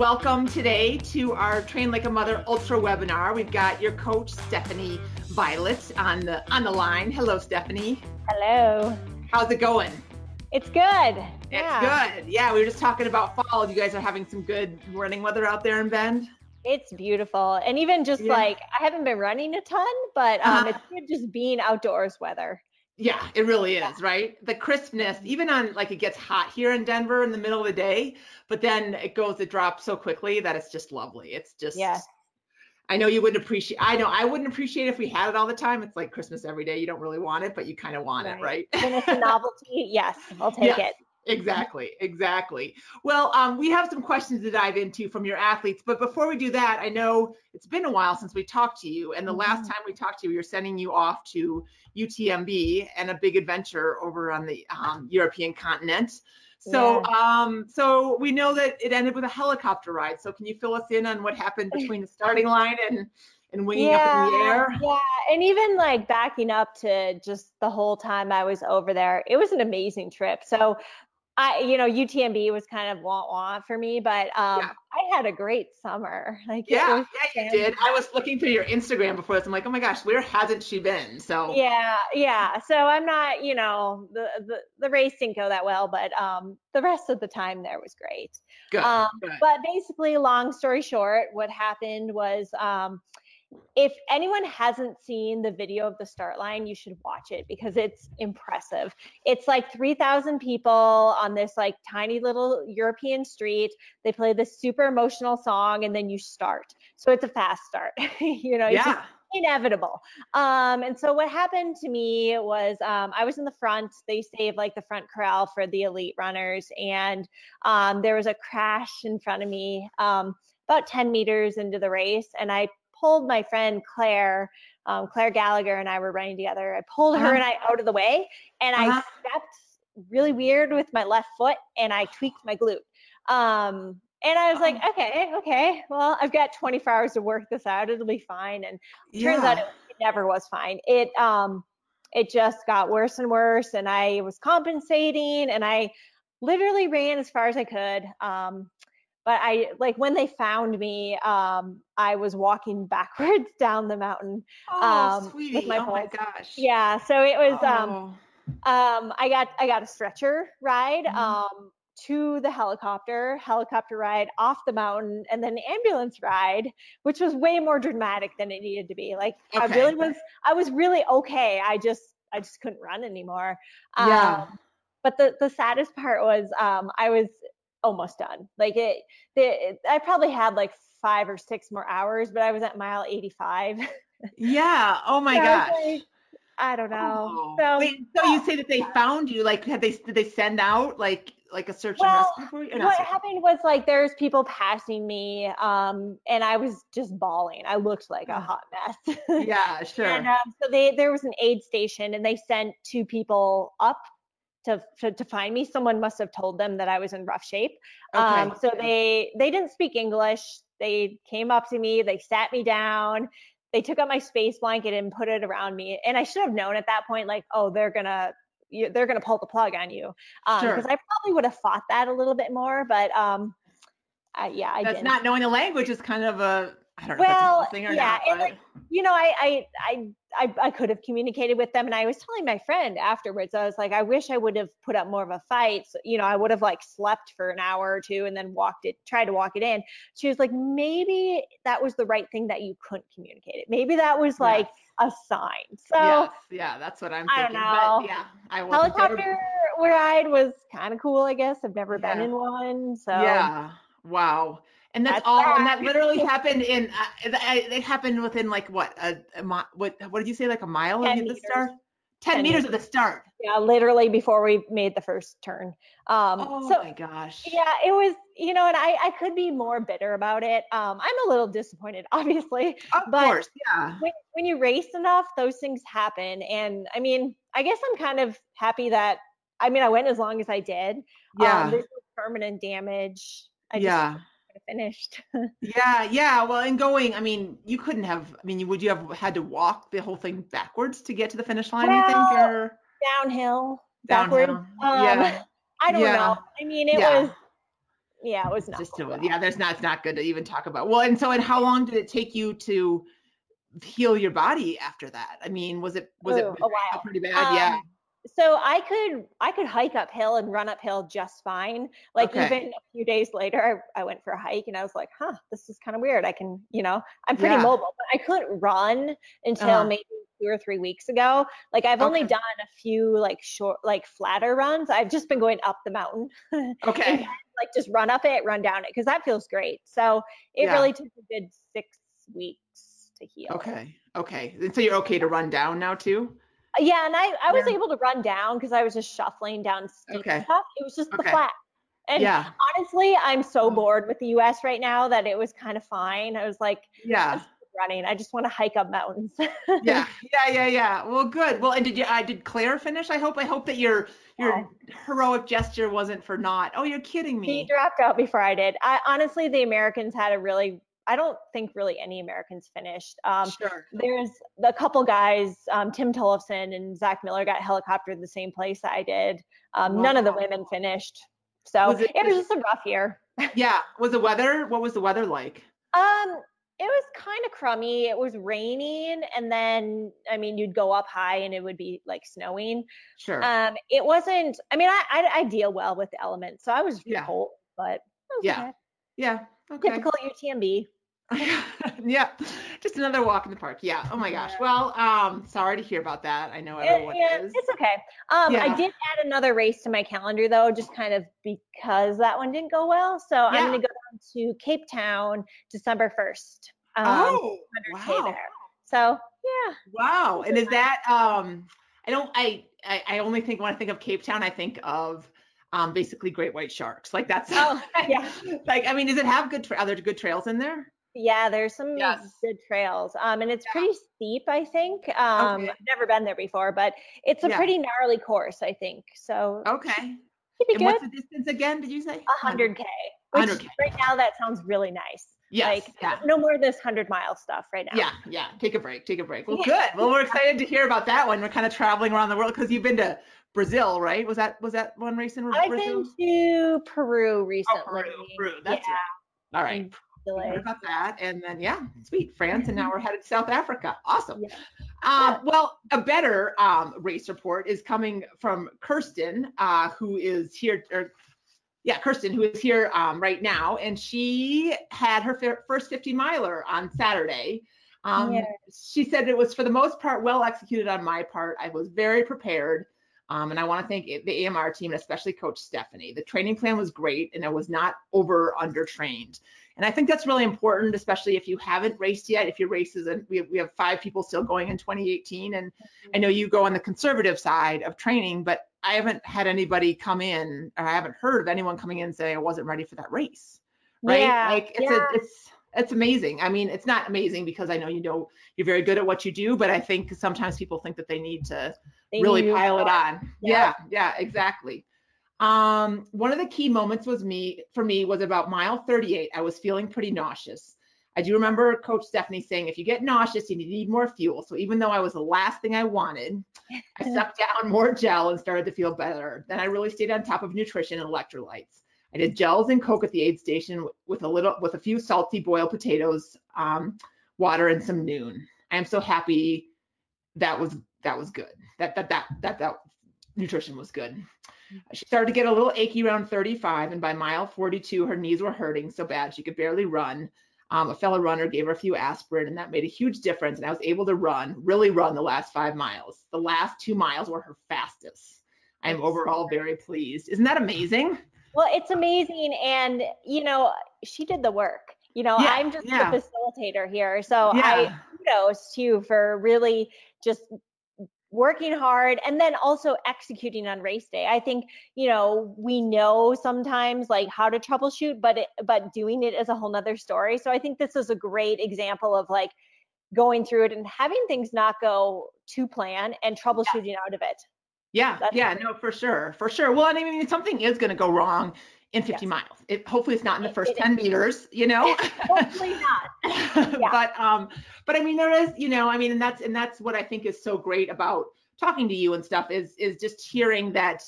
welcome today to our Train Like a Mother Ultra webinar. We've got your coach Stephanie Violett on the on the line. Hello, Stephanie. Hello. How's it going? It's good. It's yeah. good. Yeah, we were just talking about fall. You guys are having some good running weather out there in Bend. It's beautiful, and even just yeah. like I haven't been running a ton, but um, uh-huh. it's good just being outdoors weather. Yeah, it really is, right? The crispness, mm-hmm. even on like it gets hot here in Denver in the middle of the day, but then it goes, it drops so quickly that it's just lovely. It's just, yeah. I know you wouldn't appreciate, I know I wouldn't appreciate if we had it all the time. It's like Christmas every day. You don't really want it, but you kind of want right. it, right? When it's a novelty, yes, I'll take it. Exactly, exactly. Well, um, we have some questions to dive into from your athletes, but before we do that, I know it's been a while since we talked to you, and the mm-hmm. last time we talked to you, we were sending you off to UTMB and a big adventure over on the um, European continent. So, yeah. um, so we know that it ended with a helicopter ride. So, can you fill us in on what happened between the starting line and and winging yeah, up in the air? Yeah, and even like backing up to just the whole time I was over there, it was an amazing trip. So I, you know, UTMB was kind of want want for me, but um, yeah. I had a great summer. Like, yeah, yeah, you did. I was looking through your Instagram before this. I'm like, oh my gosh, where hasn't she been? So yeah, yeah. So I'm not, you know, the the, the race didn't go that well, but um, the rest of the time there was great. Good, um, good. But basically, long story short, what happened was um, if anyone hasn't seen the video of the start line, you should watch it because it's impressive. It's like 3,000 people on this like tiny little European street. They play this super emotional song and then you start. So it's a fast start. you know, yeah. inevitable. Um, and so what happened to me was um, I was in the front. They saved like the front corral for the elite runners, and um, there was a crash in front of me. Um, about 10 meters into the race and I pulled my friend Claire, um, Claire Gallagher, and I were running together. I pulled her uh-huh. and I out of the way, and uh-huh. I stepped really weird with my left foot, and I tweaked my glute. Um, and I was like, oh. okay, okay, well, I've got 24 hours to work this out. It'll be fine. And yeah. turns out it, it never was fine. It um, it just got worse and worse, and I was compensating, and I literally ran as far as I could. Um, but I like when they found me, um, I was walking backwards down the mountain. Oh, um, sweetie! My oh my gosh! Yeah, so it was. Um, oh. Um, I got I got a stretcher ride mm-hmm. um, to the helicopter, helicopter ride off the mountain, and then ambulance ride, which was way more dramatic than it needed to be. Like okay. I really was I was really okay. I just I just couldn't run anymore. Yeah. Um, but the the saddest part was um, I was almost done. Like it, it, I probably had like five or six more hours, but I was at mile 85. Yeah. Oh my so gosh. I, like, I don't know. Oh. So, Wait, so you say that they found you? Like, had they did they send out like like a search well, and rescue for you? What happened was like there's people passing me, um, and I was just bawling. I looked like a hot mess. yeah, sure. and um, so they there was an aid station, and they sent two people up to, to, to find me. Someone must have told them that I was in rough shape. Okay. Um, so they they didn't speak English. They came up to me. They sat me down. They took out my space blanket and put it around me. And I should have known at that point, like, oh, they're gonna they're gonna pull the plug on you, because um, sure. I probably would have fought that a little bit more. But um, I, yeah, I That's didn't. not knowing the language is kind of a I don't know well, if that's a thing or yeah, not. Like, you know, I, I, I, I, I could have communicated with them, and I was telling my friend afterwards. I was like, I wish I would have put up more of a fight. So, you know, I would have like slept for an hour or two and then walked it, tried to walk it in. She was like, maybe that was the right thing that you couldn't communicate it. Maybe that was like yes. a sign. So yes, yeah, that's what I'm thinking. I don't know. But yeah, I helicopter ride was kind of cool. I guess I've never yeah. been in one. So yeah, wow. And that's, that's all. Bad. And that literally happened in. Uh, it happened within like what a, a what what did you say like a mile of the start? 10, 10 meters, of the start. Yeah, literally before we made the first turn. Um, oh so, my gosh. Yeah, it was, you know, and I, I could be more bitter about it. Um, I'm a little disappointed, obviously. Of but course, yeah. When, when you race enough, those things happen. And I mean, I guess I'm kind of happy that, I mean, I went as long as I did. Yeah. Um, there's no permanent damage. I yeah. Just, finished. yeah, yeah. Well, and going, I mean, you couldn't have. I mean, would you have had to walk the whole thing backwards to get to the finish line? Well, you think, or downhill, downhill? Um, yeah. I don't yeah. know. I mean, it yeah. was yeah, it was not. Just cool to, yeah, there's not, it's not good to even talk about. Well, and so, and how long did it take you to heal your body after that? I mean, was it, was it Ooh, while. pretty bad? yeah. So I could I could hike uphill and run uphill just fine. Like Okay. even a few days later, I, I went for a hike and I was like, huh, this is kind of weird. I can, you know, I'm pretty Yeah. mobile, but I couldn't run until Uh-huh. maybe two or three weeks ago. Like I've only done a few like short, like flatter runs. I've just been going up the mountain, Okay. like just run up it, run down it, because that feels great. So it Yeah. really took a good six weeks to heal. Okay. Okay. And so you're okay to run down now too? Yeah, and I, I was Yeah. able to run down because I was just shuffling down Okay. stuff. It was just the Okay. flat. And yeah. honestly, I'm so Mm. bored with the US right now that it was kind of fine. I was like, Yeah. Running. I just want to hike up mountains. Yeah. Yeah. Yeah. Yeah. Well, good. Well, and did you, I did Claire finish? I hope, I hope that your, your heroic gesture wasn't for not. Oh, you're kidding me. He dropped out before I did. I honestly, the Americans had a really, I don't think really any Americans finished. Um, sure. there's a couple guys, um, Tim Tollefson and Zach Miller got helicoptered the same place I did. Um, None of the women finished. So Was it, it was just- a rough year. Yeah. Was the weather, what was the weather like? Um, it was kind of crummy. It was raining, and then I mean, you'd go up high and it would be like snowing. Sure. Um, it wasn't. I mean, I I, I deal well with the elements, so I was Yeah. cold, but Yeah. okay. yeah. Okay. typical UTMB. yeah, just another walk in the park. Yeah. Oh my gosh. Well, um, sorry to hear about that. I know It- everyone yeah, is. it's okay. Um, I did add another race to my calendar though, just kind of because that one didn't go well. So I'm gonna go down to Cape Town December first. Um, oh, wow. there. So yeah. Wow. And is that um I don't I I, I only think when I think of Cape Town, I think of um basically great white sharks. Like that's Oh, yeah. like I mean, does it have good tra- are there good trails in there? Yeah, there's some Yes. good trails. Um, and it's pretty steep, I think. Um, Okay. I've never been there before, but it's a Yeah. pretty gnarly course, I think. So Okay. And good. what's the distance again? Did you say? A hundred K. 100K. right now that sounds really nice. Yes. like yeah. no more of this hundred mile stuff right now. Yeah, yeah. Take a break. Take a break. Well, Yeah. good. Well, we're excited to hear about that one. We're kind of traveling around the world because you've been to Brazil, right? Was that was that one race in I've Brazil? been to Peru recently. Oh. Peru, Peru. That's yeah, it. All right. and Chile. about that, and then yeah, sweet France, and now we're headed to South Africa. Awesome. Yeah. Um, well, a better um, race report is coming from Kirsten, uh, who is here. Or, yeah, Kirsten, who is here um, right now, and she had her fir- first 50 miler on Saturday. Um, Yeah. She said it was for the most part well executed on my part. I was very prepared. Um, and I want to thank the AMR team, and especially Coach Stephanie. The training plan was great, and I was not over under trained. And I think that's really important, especially if you haven't raced yet. If your race is, and we have, we have five people still going in 2018, and I know you go on the conservative side of training, but I haven't had anybody come in, or I haven't heard of anyone coming in and say I wasn't ready for that race. Right? Yeah, Like it's yeah. a, it's it's amazing. I mean, it's not amazing because I know you know you're very good at what you do, but I think sometimes people think that they need to They really knew pile it on. Yeah, yeah, exactly. Um, one of the key moments was me for me was about mile 38. I was feeling pretty nauseous. I do remember Coach Stephanie saying, if you get nauseous, you need more fuel. So even though I was the last thing I wanted, I sucked down more gel and started to feel better. Then I really stayed on top of nutrition and electrolytes. I did gels and Coke at the aid station with a little, with a few salty boiled potatoes, um, water, and some Nuun. I am so happy that was that was good. That that that that that nutrition was good. She started to get a little achy around 35, and by mile 42, her knees were hurting so bad she could barely run. Um, a fellow runner gave her a few aspirin, and that made a huge difference. And I was able to run, really run the last five miles. The last two miles were her fastest. I am overall very pleased. Isn't that amazing? Well, it's amazing, and you know, she did the work. You know, Yeah, I'm just yeah. the facilitator here, so Yeah. I kudos to you for really just working hard and then also executing on race day. I think you know we know sometimes like how to troubleshoot, but it, but doing it is a whole nother story. So I think this is a great example of like going through it and having things not go to plan and troubleshooting out of it. Yeah, That's yeah, no, for sure, for sure. Well, and I mean, something is going to go wrong in 50 Yes. miles. It hopefully it's not in the first it 10 meters, you know. Hopefully not. Yeah. but um, but I mean, there is, you know, I mean, and that's and that's what I think is so great about talking to you and stuff is is just hearing that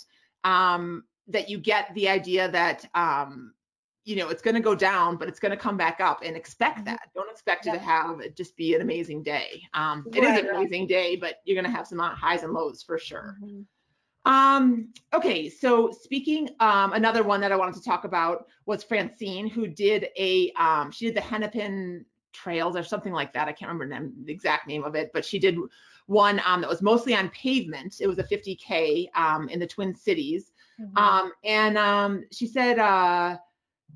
um that you get the idea that um you know, it's going to go down, but it's going to come back up and expect mm-hmm. that. Don't expect it to have it just be an amazing day. Um, it right. is an amazing day, but you're going to have some highs and lows for sure. Mm-hmm. Um, okay, so speaking, um, another one that I wanted to talk about was Francine, who did a, um, she did the Hennepin Trails or something like that. I can't remember the exact name of it, but she did one um, that was mostly on pavement. It was a 50K um, in the Twin Cities. Mm-hmm. Um, and um, she said, uh,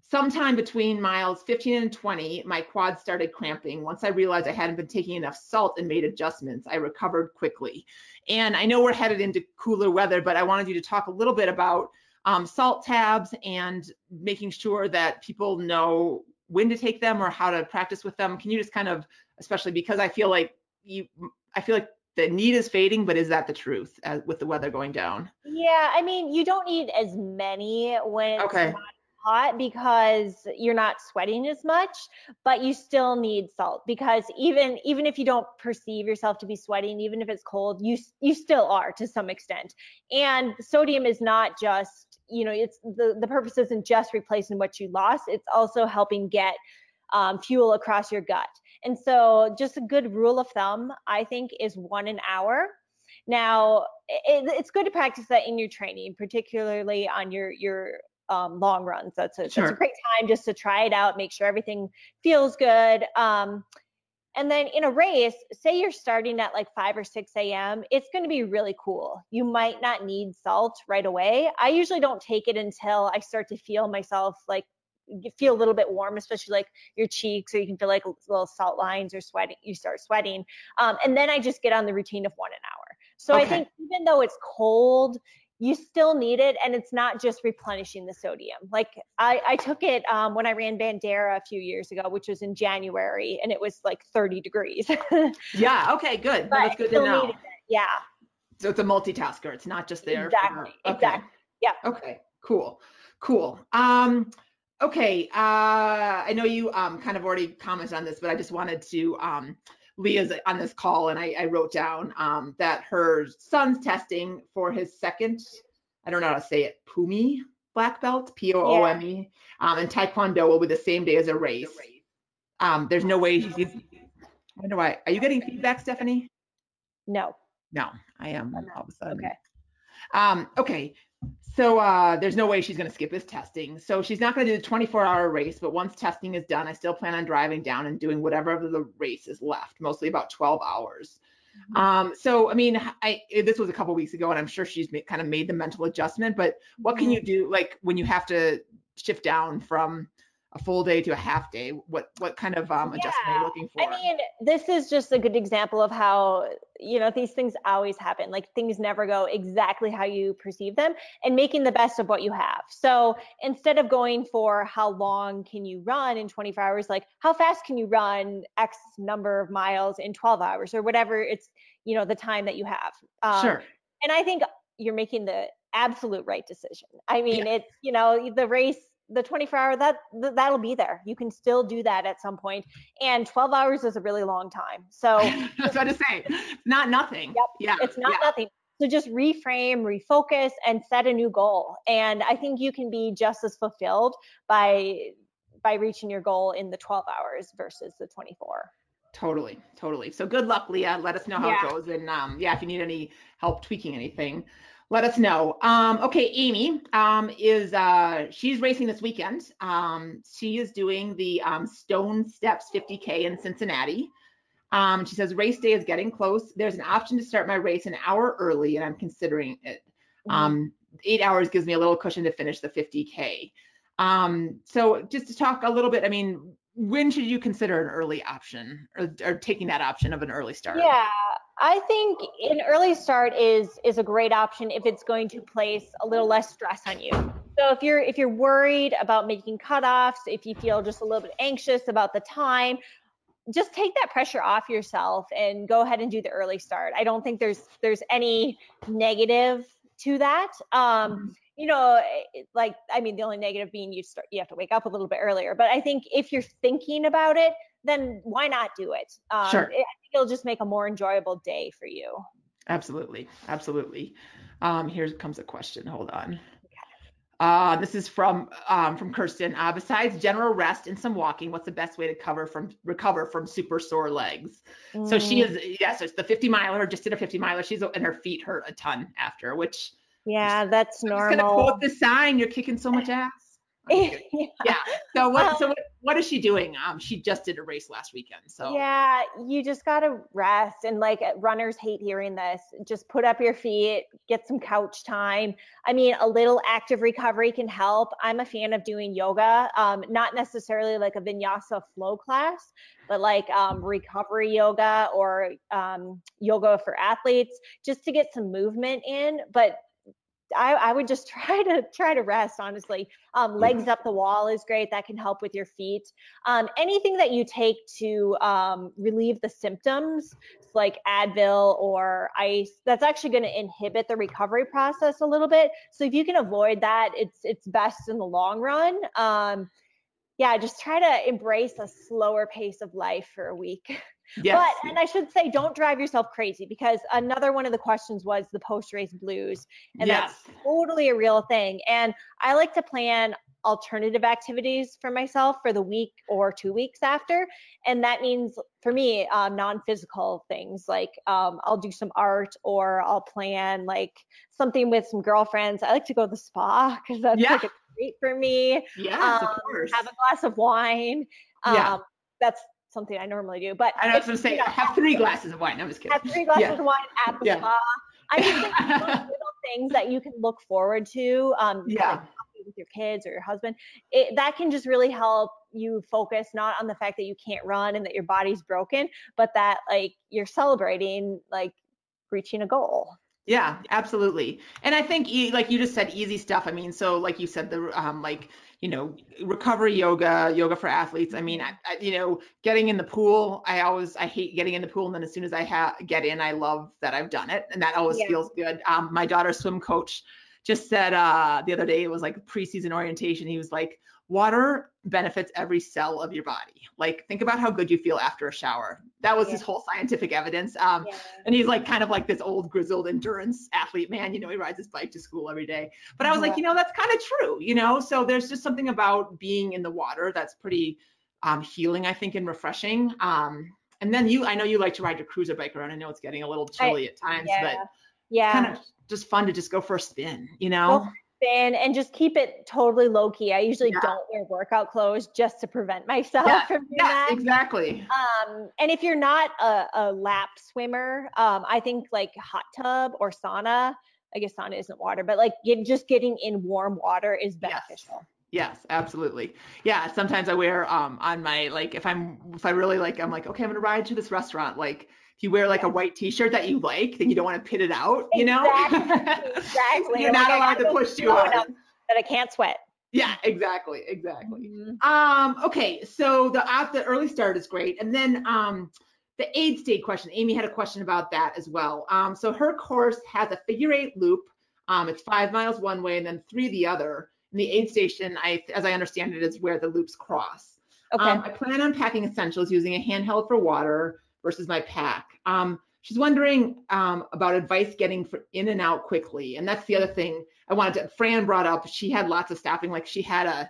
sometime between miles 15 and 20, my quads started cramping. Once I realized I hadn't been taking enough salt and made adjustments, I recovered quickly. And I know we're headed into cooler weather, but I wanted you to talk a little bit about um, salt tabs and making sure that people know when to take them or how to practice with them. Can you just kind of, especially because I feel like you, I feel like the need is fading, but is that the truth as, with the weather going down? Yeah, I mean, you don't need as many when it's okay. not hot because you're not sweating as much but you still need salt because even even if you don't perceive yourself to be sweating even if it's cold you you still are to some extent. And sodium is not just you know it's the the purpose isn't just replacing what you lost it's also helping get um, fuel across your gut. And so just a good rule of thumb i think is one an hour. Now, it, it's good to practice that in your training, particularly on your your um, long runs. That's a, sure. that's a great time just to try it out, make sure everything feels good. Um, and then in a race, say you're starting at like 5 or 6 a.m., it's going to be really cool. You might not need salt right away. I usually don't take it until I start to feel myself like feel a little bit warm, especially like your cheeks, or you can feel like little salt lines or sweating. You start sweating, um, and then I just get on the routine of one an hour. So okay. I think even though it's cold, you still need it and it's not just replenishing the sodium. Like i, I took it um, when i ran bandera a few years ago which was in january and it was like 30 degrees. Yeah okay good. But that's good to know. yeah. So it's a multitasker it's not just there exactly for, okay. exactly yeah. Okay cool cool. Um okay uh i know you um kind of already commented on this but i just wanted to um Leah's on this call, and I, I wrote down um, that her son's testing for his second, I don't know how to say it, Pumi black belt, P O O M E, um, and Taekwondo will be the same day as a race. Um, there's no way he's. I wonder why. Are you getting feedback, Stephanie? No. No, I am all of a sudden. Okay. Um, okay. So uh, there's no way she's going to skip this testing. So she's not going to do the 24 hour race, but once testing is done, I still plan on driving down and doing whatever of the race is left, mostly about 12 hours. Mm-hmm. Um, so I mean, I this was a couple weeks ago, and I'm sure she's made, kind of made the mental adjustment. But what can mm-hmm. you do, like when you have to shift down from a full day to a half day what what kind of um, adjustment yeah. are you looking for? i mean this is just a good example of how you know these things always happen. Like things never go exactly how you perceive them and making the best of what you have. So instead of going for how long can you run in 24 hours like how fast can you run x number of miles in 12 hours or whatever it's you know the time that you have? Um, sure. and i think you're making the absolute right decision. I mean yeah. it's you know the race the 24 hour that that'll be there you can still do that at some point and 12 hours is a really long time so that's what to say not nothing yep, yeah it's not yeah. nothing so just reframe refocus and set a new goal and i think you can be just as fulfilled by by reaching your goal in the 12 hours versus the 24 Totally, totally. So good luck, Leah. Let us know how yeah. it goes. And um, yeah, if you need any help tweaking anything, let us know. Um, okay, Amy um, is uh, she's racing this weekend. Um, she is doing the um, Stone Steps 50K in Cincinnati. Um, she says race day is getting close. There's an option to start my race an hour early, and I'm considering it. Mm-hmm. Um, eight hours gives me a little cushion to finish the 50K. so just to talk a little bit, I mean, when should you consider an early option or, or taking that option of an early start? Yeah, I think an early start is is a great option if it's going to place a little less stress on you. So if you're if you're worried about making cutoffs, if you feel just a little bit anxious about the time, just take that pressure off yourself and go ahead and do the early start. I don't think there's there's any negative to that. Um, mm-hmm. you know, like I mean, the only negative being you start you have to wake up a little bit earlier. But I think if you're thinking about it, then why not do it? Um, sure. It, it'll just make a more enjoyable day for you. Absolutely. Absolutely. Um, here comes a question. Hold on. Uh, this is from um, from Kirsten. Uh, besides general rest and some walking, what's the best way to cover from recover from super sore legs? Mm. So she is yes, yeah, so it's the 50 miler. Just did a 50 miler. She's and her feet hurt a ton after, which yeah, that's normal. I'm gonna quote the sign. You're kicking so much ass. yeah. yeah. So what? Um, so what, what is she doing? Um, she just did a race last weekend. So yeah, you just gotta rest. And like runners hate hearing this. Just put up your feet, get some couch time. I mean, a little active recovery can help. I'm a fan of doing yoga. Um, not necessarily like a vinyasa flow class, but like um, recovery yoga or um, yoga for athletes, just to get some movement in. But I, I, would just try to try to rest honestly. Um, legs up the wall is great that can help with your feet. Um, anything that you take to um, relieve the symptoms like advil or ice that's actually going to inhibit the recovery process a little bit. So if you can avoid that it's it's best in the long run. Um, yeah just try to embrace a slower pace of life for a week Yes. But and I should say, don't drive yourself crazy because another one of the questions was the post race blues, and yes. that's totally a real thing. And I like to plan alternative activities for myself for the week or two weeks after, and that means for me um, non-physical things like um, I'll do some art or I'll plan like something with some girlfriends. I like to go to the spa because that's yeah. like a treat for me. Yes, um, of course. Have a glass of wine. yeah. Um, that's something I normally do. But I was going to say, you know, have three glasses of wine. I'm just kidding. Have three glasses yeah. of wine at the yeah. spa. I mean, little things that you can look forward to. Um, yeah. Like with your kids or your husband, it, that can just really help you focus not on the fact that you can't run and that your body's broken, but that like you're celebrating like reaching a goal. Yeah, absolutely. And I think, like you just said, easy stuff. I mean, so like you said, the um, like you know, recovery yoga, yoga for athletes. I mean, I, I, you know, getting in the pool, I always, I hate getting in the pool. And then as soon as I ha- get in, I love that I've done it. And that always yeah. feels good. Um, my daughter's swim coach just said uh, the other day, it was like preseason orientation. He was like, water benefits every cell of your body. Like think about how good you feel after a shower. That was yeah. his whole scientific evidence. Um, yeah. and he's like kind of like this old grizzled endurance athlete man. You know, he rides his bike to school every day. But I was yeah. like, you know, that's kind of true. You know, so there's just something about being in the water that's pretty um, healing, I think, and refreshing. Um, and then you, I know you like to ride your cruiser bike around. I know it's getting a little chilly I, at times, but yeah, kind of just fun to just go for a spin. You know spin and just keep it totally low key. I usually yeah. don't wear workout clothes just to prevent myself yeah. from doing yeah, that. Exactly. Um, and if you're not a, a lap swimmer, um, I think like hot tub or sauna. I guess sauna isn't water, but like get, just getting in warm water is beneficial. Yes. Yes, absolutely. Yeah, sometimes I wear um on my like if I'm if I really like I'm like okay I'm gonna ride to this restaurant like if you wear like a white t-shirt that you like, then you don't want to pit it out, you know? Exactly. exactly. You're not allowed to push too hard. That I can't sweat. Yeah, exactly, exactly. Mm-hmm. Um, okay, so the the early start is great, and then um, the aid state question. Amy had a question about that as well. Um, so her course has a figure eight loop. Um, it's five miles one way and then three the other. And the aid station, I, as I understand it, is where the loops cross. Okay. Um, I plan on packing essentials using a handheld for water, versus my pack. Um, she's wondering um, about advice getting in and out quickly. And that's the other thing I wanted to, Fran brought up, she had lots of staffing. Like she had a,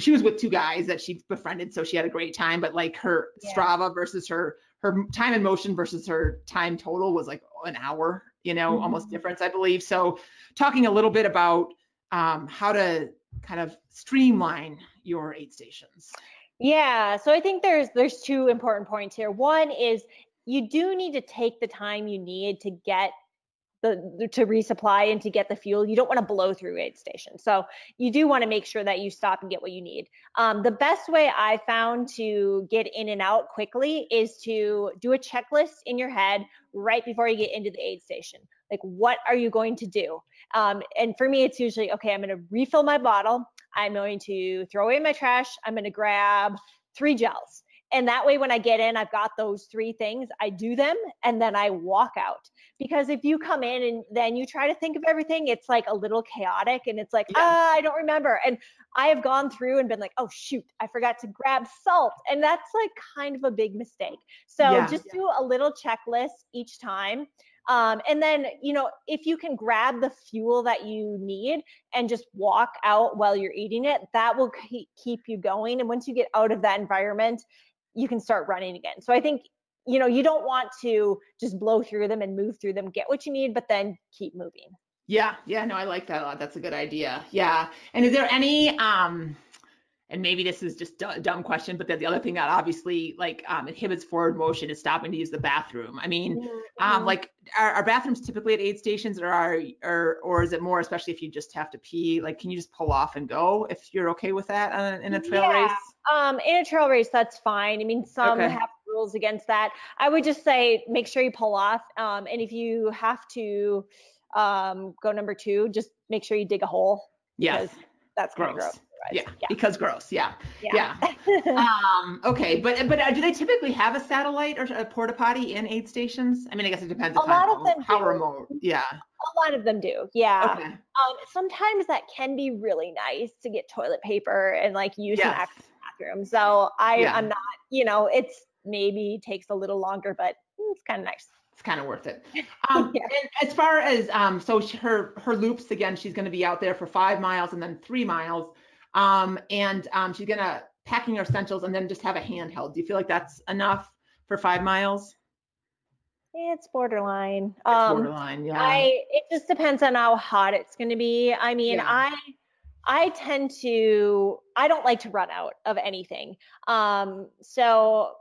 she was with two guys that she befriended, so she had a great time. But like her yeah. Strava versus her her time in motion versus her time total was like an hour, you know, mm-hmm. almost difference, I believe. So talking a little bit about um, how to kind of streamline your aid stations. Yeah, so I think there's there's two important points here. One is you do need to take the time you need to get the to resupply and to get the fuel. You don't want to blow through aid station. So you do want to make sure that you stop and get what you need. Um, the best way I found to get in and out quickly is to do a checklist in your head right before you get into the aid station. Like, what are you going to do? Um, and for me, it's usually okay. I'm going to refill my bottle. I'm going to throw away my trash. I'm going to grab three gels. And that way, when I get in, I've got those three things. I do them and then I walk out. Because if you come in and then you try to think of everything, it's like a little chaotic and it's like, yeah. ah, I don't remember. And I have gone through and been like, oh, shoot, I forgot to grab salt. And that's like kind of a big mistake. So yeah. just yeah. do a little checklist each time. Um, and then, you know, if you can grab the fuel that you need and just walk out while you're eating it, that will keep you going. And once you get out of that environment, you can start running again. So I think, you know, you don't want to just blow through them and move through them, get what you need, but then keep moving. Yeah, yeah, no, I like that a lot. That's a good idea. Yeah. And is there any um and maybe this is just a dumb question, but then the other thing that obviously like um, inhibits forward motion is stopping to use the bathroom. I mean, mm-hmm. um, like are, are, bathrooms typically at aid stations, or are or or is it more, especially if you just have to pee? Like, can you just pull off and go if you're okay with that uh, in a trail yeah. race? Um, in a trail race, that's fine. I mean, some okay. have rules against that. I would just say make sure you pull off, um, and if you have to um, go number two, just make sure you dig a hole. Yeah, that's gross. gross. Yeah, yeah, because gross. Yeah, yeah. yeah. um, okay, but but uh, do they typically have a satellite or a porta potty in aid stations? I mean, I guess it depends. A lot of them how do. remote. Yeah. A lot of them do. Yeah. Okay. Um, sometimes that can be really nice to get toilet paper and like use yes. an actual bathroom. So I yeah. I'm not. You know, it's maybe takes a little longer, but it's kind of nice it's kind of worth it. Um, yeah. as far as um, so her her loops again, she's going to be out there for five miles and then three miles. Um, and um, she's gonna packing her essentials and then just have a handheld. Do you feel like that's enough for five miles? It's borderline. It's um, borderline, yeah. I it just depends on how hot it's going to be. I mean, yeah. I I tend to I don't like to run out of anything. Um, so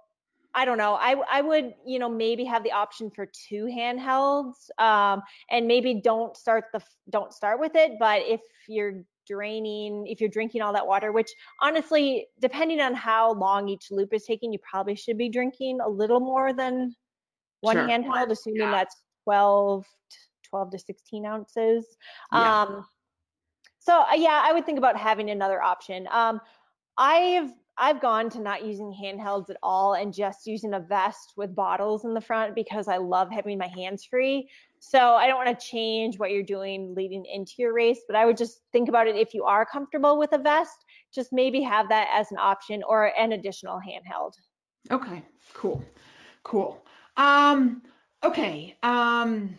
I don't know. I I would you know maybe have the option for two handhelds, um, and maybe don't start the don't start with it. But if you're draining if you're drinking all that water which honestly depending on how long each loop is taking you probably should be drinking a little more than one sure. handheld assuming yeah. that's 12 12 to 16 ounces yeah. um so uh, yeah i would think about having another option um i've I've gone to not using handhelds at all and just using a vest with bottles in the front because I love having my hands free. So I don't want to change what you're doing leading into your race, but I would just think about it if you are comfortable with a vest, just maybe have that as an option or an additional handheld. Okay, cool. Cool. Um okay. Um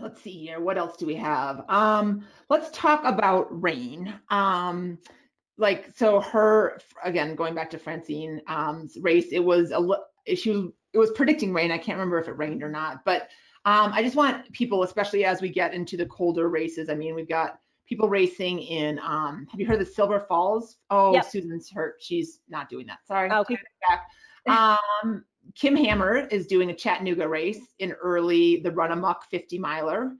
let's see here. What else do we have? Um let's talk about rain. Um like so her again going back to Francine um race it was a she it was predicting rain I can't remember if it rained or not but um I just want people especially as we get into the colder races I mean we've got people racing in um have you heard of the Silver Falls oh yep. Susan's hurt she's not doing that sorry okay back. um Kim Hammer is doing a Chattanooga race in early the run amok 50 miler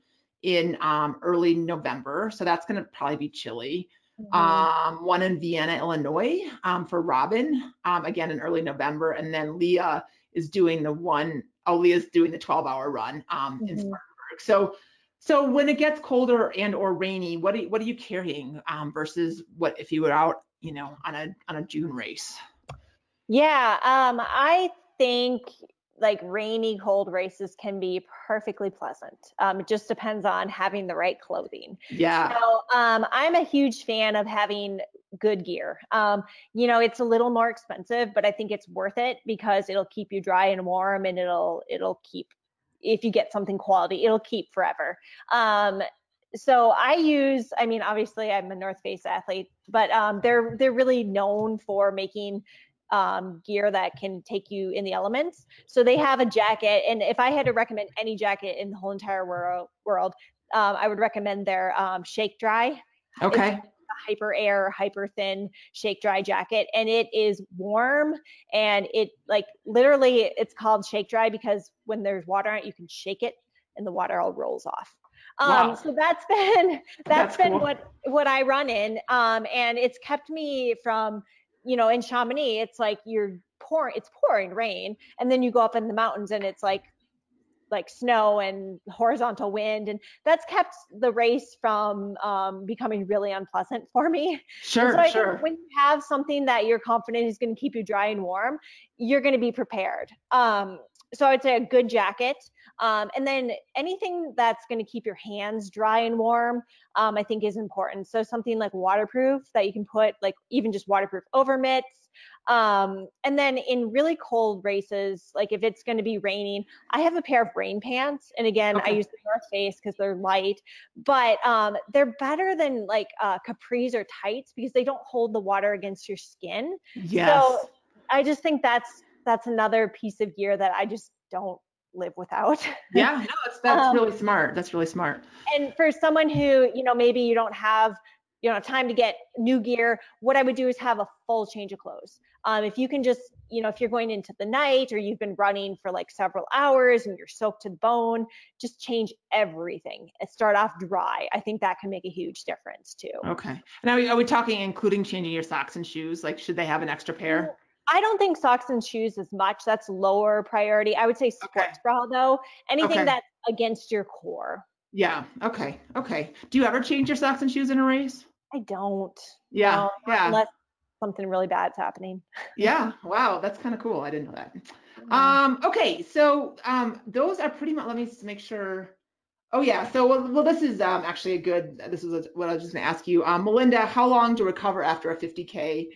in um early November so that's going to probably be chilly Mm-hmm. Um, one in Vienna, Illinois, um, for Robin, um, again in early November, and then Leah is doing the one. Leah's doing the 12-hour run um, mm-hmm. in Spartanburg. So, so when it gets colder and or rainy, what are you, what are you carrying um, versus what if you were out, you know, on a on a June race? Yeah, um, I think like rainy, cold races can be perfectly pleasant. Um, it just depends on having the right clothing. Yeah. So um, I'm a huge fan of having good gear. Um, you know, it's a little more expensive, but I think it's worth it because it'll keep you dry and warm, and it'll it'll keep if you get something quality, it'll keep forever. Um, so I use, I mean, obviously I'm a North Face athlete, but um, they're they're really known for making um, gear that can take you in the elements. So they have a jacket, and if I had to recommend any jacket in the whole entire world, world um, I would recommend their um, Shake Dry. Okay. Hyper air, hyper thin shake dry jacket, and it is warm and it like literally it's called shake dry because when there's water on it, you can shake it and the water all rolls off. Um, wow. so that's been that's, that's been cool. what what I run in. Um, and it's kept me from you know, in Chamonix, it's like you're pouring, it's pouring rain, and then you go up in the mountains and it's like like snow and horizontal wind and that's kept the race from um, becoming really unpleasant for me. Sure so sure when you have something that you're confident is going to keep you dry and warm you're going to be prepared. Um, so i'd say a good jacket um, and then anything that's going to keep your hands dry and warm, um, I think is important. So something like waterproof that you can put like even just waterproof over mitts, Um, and then in really cold races, like if it's going to be raining, I have a pair of rain pants. And again, okay. I use the North Face because they're light, but um, they're better than like uh, capris or tights because they don't hold the water against your skin. Yes. So I just think that's that's another piece of gear that I just don't live without. yeah, no, that's that's um, really smart. That's really smart. And for someone who, you know, maybe you don't have you know time to get new gear what i would do is have a full change of clothes um, if you can just you know if you're going into the night or you've been running for like several hours and you're soaked to the bone just change everything start off dry i think that can make a huge difference too okay and are we, are we talking including changing your socks and shoes like should they have an extra pair I don't think socks and shoes as much. That's lower priority. I would say sports okay. bra though. Anything okay. that's against your core. Yeah. Okay. Okay. Do you ever change your socks and shoes in a race? I don't. Yeah. No, yeah. Unless something really bad's happening. yeah. Wow. That's kind of cool. I didn't know that. Mm-hmm. Um, okay. So um, those are pretty much, let me just make sure. Oh yeah. So well, well this is um, actually a good, this is what I was just gonna ask you. Um, Melinda, how long to recover after a 50K?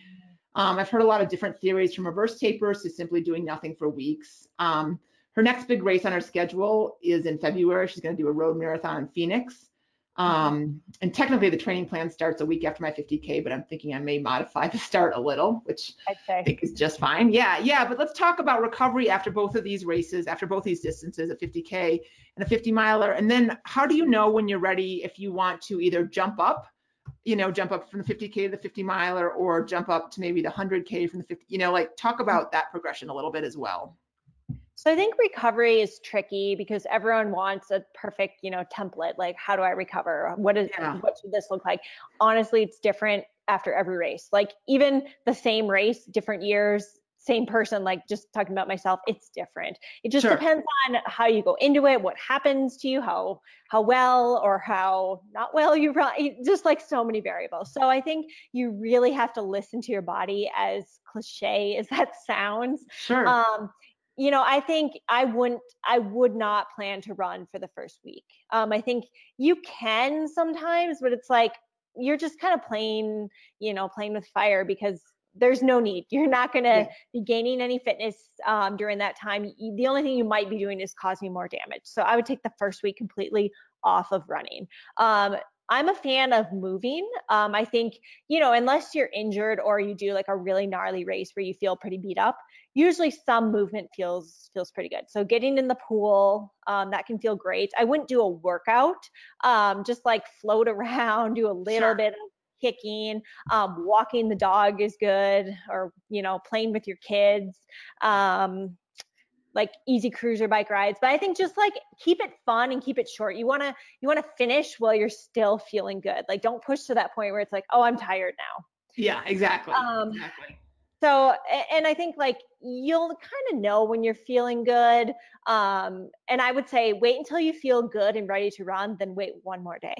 Um, I've heard a lot of different theories from reverse tapers to simply doing nothing for weeks. Um, her next big race on her schedule is in February. She's going to do a road marathon in Phoenix. Um, and technically the training plan starts a week after my 50K, but I'm thinking I may modify the start a little, which I think is just fine. Yeah, yeah. But let's talk about recovery after both of these races, after both these distances, a 50K and a 50 miler. And then how do you know when you're ready if you want to either jump up, you know, jump up from the 50K to the 50 miler or jump up to maybe the 100K from the 50, you know, like talk about that progression a little bit as well. So I think recovery is tricky because everyone wants a perfect, you know, template. Like, how do I recover? What is yeah. what should this look like? Honestly, it's different after every race. Like even the same race, different years, same person. Like just talking about myself, it's different. It just sure. depends on how you go into it, what happens to you, how how well or how not well you run. Just like so many variables. So I think you really have to listen to your body, as cliche as that sounds. Sure. Um, you know, I think I wouldn't, I would not plan to run for the first week. Um, I think you can sometimes, but it's like you're just kind of playing, you know, playing with fire because there's no need. You're not going to yeah. be gaining any fitness um, during that time. The only thing you might be doing is causing more damage. So I would take the first week completely off of running. Um, I'm a fan of moving. Um, I think, you know, unless you're injured or you do like a really gnarly race where you feel pretty beat up, usually some movement feels feels pretty good. So getting in the pool, um, that can feel great. I wouldn't do a workout, um, just like float around, do a little sure. bit of kicking um, walking the dog is good or you know playing with your kids um, like easy cruiser bike rides but i think just like keep it fun and keep it short you want to you want to finish while you're still feeling good like don't push to that point where it's like oh i'm tired now yeah exactly um, exactly so and i think like you'll kind of know when you're feeling good um and i would say wait until you feel good and ready to run then wait one more day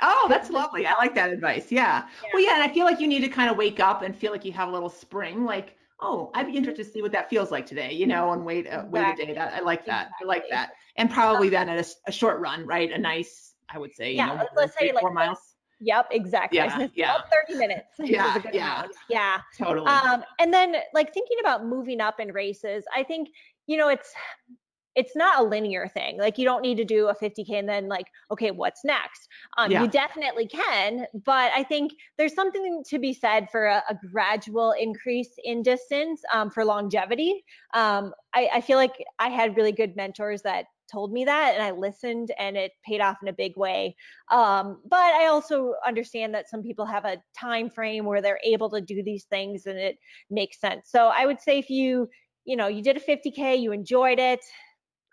Oh, that's lovely. I like that advice. Yeah. yeah. Well, yeah, and I feel like you need to kind of wake up and feel like you have a little spring. Like, oh, I'd be interested to see what that feels like today, you know, and wait, uh, wait a day. That I like that. Exactly. I like that. And probably then at a, a, short run, right? A nice, I would say, yeah, know, let's say like four miles. Yep, exactly. Yeah, yeah. 30 minutes. Yeah, yeah. Amount. Yeah. Totally. Um, and then like thinking about moving up in races, I think, you know, it's it's not a linear thing. Like you don't need to do a 50K and then like, okay, what's next? Um, yeah. You definitely can, but I think there's something to be said for a, a gradual increase in distance um, for longevity. Um, I, I feel like I had really good mentors that told me that and I listened and it paid off in a big way. Um, but I also understand that some people have a time frame where they're able to do these things and it makes sense. So I would say if you, you know, you did a 50K, you enjoyed it,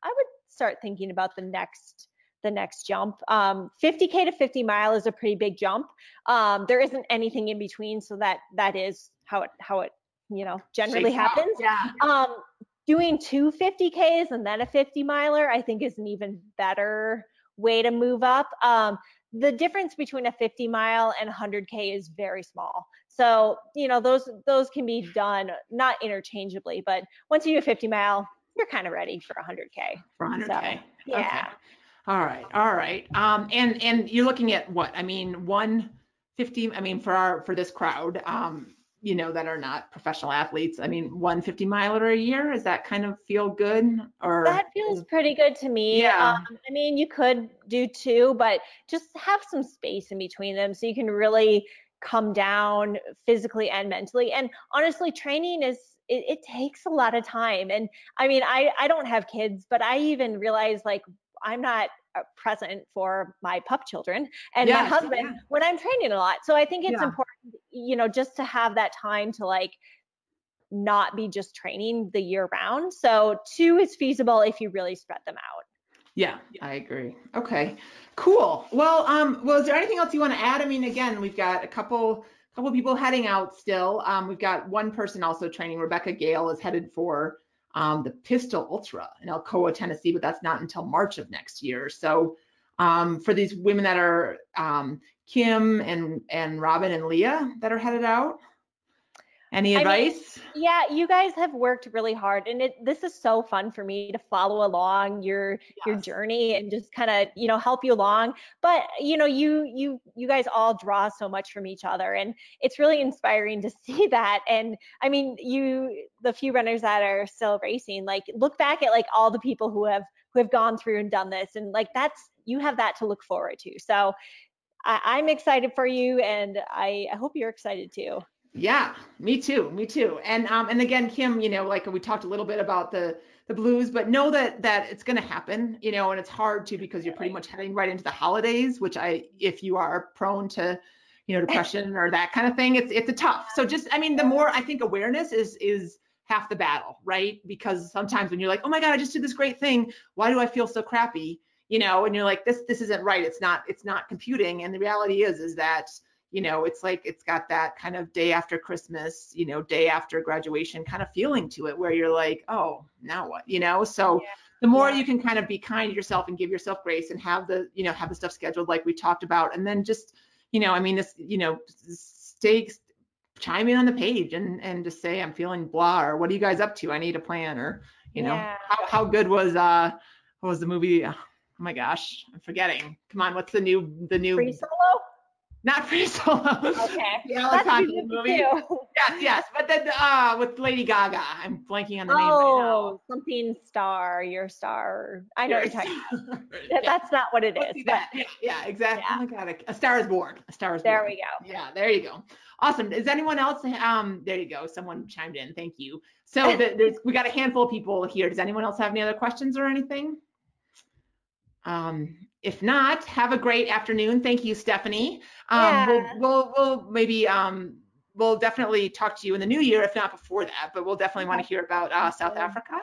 I would start thinking about the next the next jump. Um, 50k to 50 mile is a pretty big jump. Um, there isn't anything in between, so that that is how it how it you know generally happens. Yeah. Um, doing two 50ks and then a 50 miler, I think, is an even better way to move up. Um, the difference between a 50 mile and 100k is very small. So you know those those can be done not interchangeably, but once you do a 50 mile, you're kind of ready for 100k. For 100k. So, yeah. Okay. All right. All right. Um, and and you're looking at what? I mean, 150. I mean, for our for this crowd, um, you know, that are not professional athletes. I mean, one 50 miler a year, does that kind of feel good or? That feels pretty good to me. Yeah. Um, I mean, you could do two, but just have some space in between them so you can really come down physically and mentally. And honestly, training is it, it, takes a lot of time. And I mean, I I don't have kids, but I even realize like I'm not uh, present for my pup children and yes, my husband yeah. when I'm training a lot. So I think it's yeah. important, you know, just to have that time to like not be just training the year round. So two is feasible if you really spread them out. Yeah, I agree. Okay, cool. Well, um, well, is there anything else you want to add? I mean, again, we've got a couple couple people heading out still. Um, we've got one person also training. Rebecca Gale is headed for um, the Pistol Ultra in Alcoa, Tennessee, but that's not until March of next year. So um, for these women that are um, Kim and and Robin and Leah that are headed out, any advice? I mean, yeah, you guys have worked really hard, and it this is so fun for me to follow along your yes. your journey and just kind of you know help you along. But you know, you you you guys all draw so much from each other, and it's really inspiring to see that. And I mean, you the few runners that are still racing, like look back at like all the people who have who have gone through and done this, and like that's you have that to look forward to. So I, am excited for you, and I, I hope you're excited too. Yeah, me too. Me too. And um and again, Kim, you know, like we talked a little bit about the the blues, but know that that it's going to happen, you know, and it's hard to because you're pretty much heading right into the holidays, which I if you are prone to, you know, depression or that kind of thing, it's it's a tough. So just I mean, the more I think awareness is is half the battle, right? Because sometimes when you're like, "Oh my god, I just did this great thing. Why do I feel so crappy?" You know, and you're like, "This this isn't right. It's not it's not computing." And the reality is is that you know, it's like it's got that kind of day after Christmas, you know, day after graduation kind of feeling to it where you're like, oh, now what, you know? So yeah. the more yeah. you can kind of be kind to yourself and give yourself grace and have the, you know, have the stuff scheduled like we talked about. And then just, you know, I mean, this, you know, stay, chime in on the page and, and just say, I'm feeling blah, or what are you guys up to? I need a plan or, you know, how, how good was, uh, what was the movie? Oh my gosh, I'm forgetting. Come on, what's the new, the new? Free Solo? Not free solo. Okay. the Alejandro movie. Too. Yes, yes. But then uh with Lady Gaga. I'm blanking on the oh, name right something star, your star. I know what you're talking about. yeah. That's not what it is. But, yeah, yeah, exactly. Yeah. Oh my god. A, Star is born. A Star is there born. There we go. Yeah, there you go. Awesome. Is anyone else um there you go. Someone chimed in. Thank you. So the, there's we got a handful of people here. Does anyone else have any other questions or anything? Um, if not, have a great afternoon. Thank you, Stephanie. Um, yeah. we'll, we'll, we'll maybe um, we'll definitely talk to you in the new year, if not before that. But we'll definitely want to hear about uh, South Africa.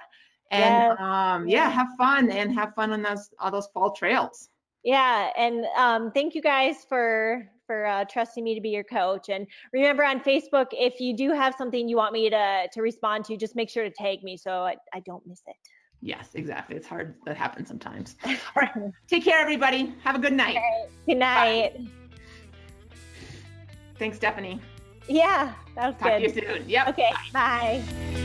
And yeah. Um, yeah, have fun and have fun on those all those fall trails. Yeah, and um, thank you guys for for uh, trusting me to be your coach. And remember on Facebook, if you do have something you want me to to respond to, just make sure to tag me so I, I don't miss it. Yes, exactly. It's hard. That happens sometimes. All right. Take care, everybody. Have a good night. Good night. Bye. Thanks, Stephanie. Yeah, that was Talk good. Talk to you soon. Yep. Okay. bye. bye.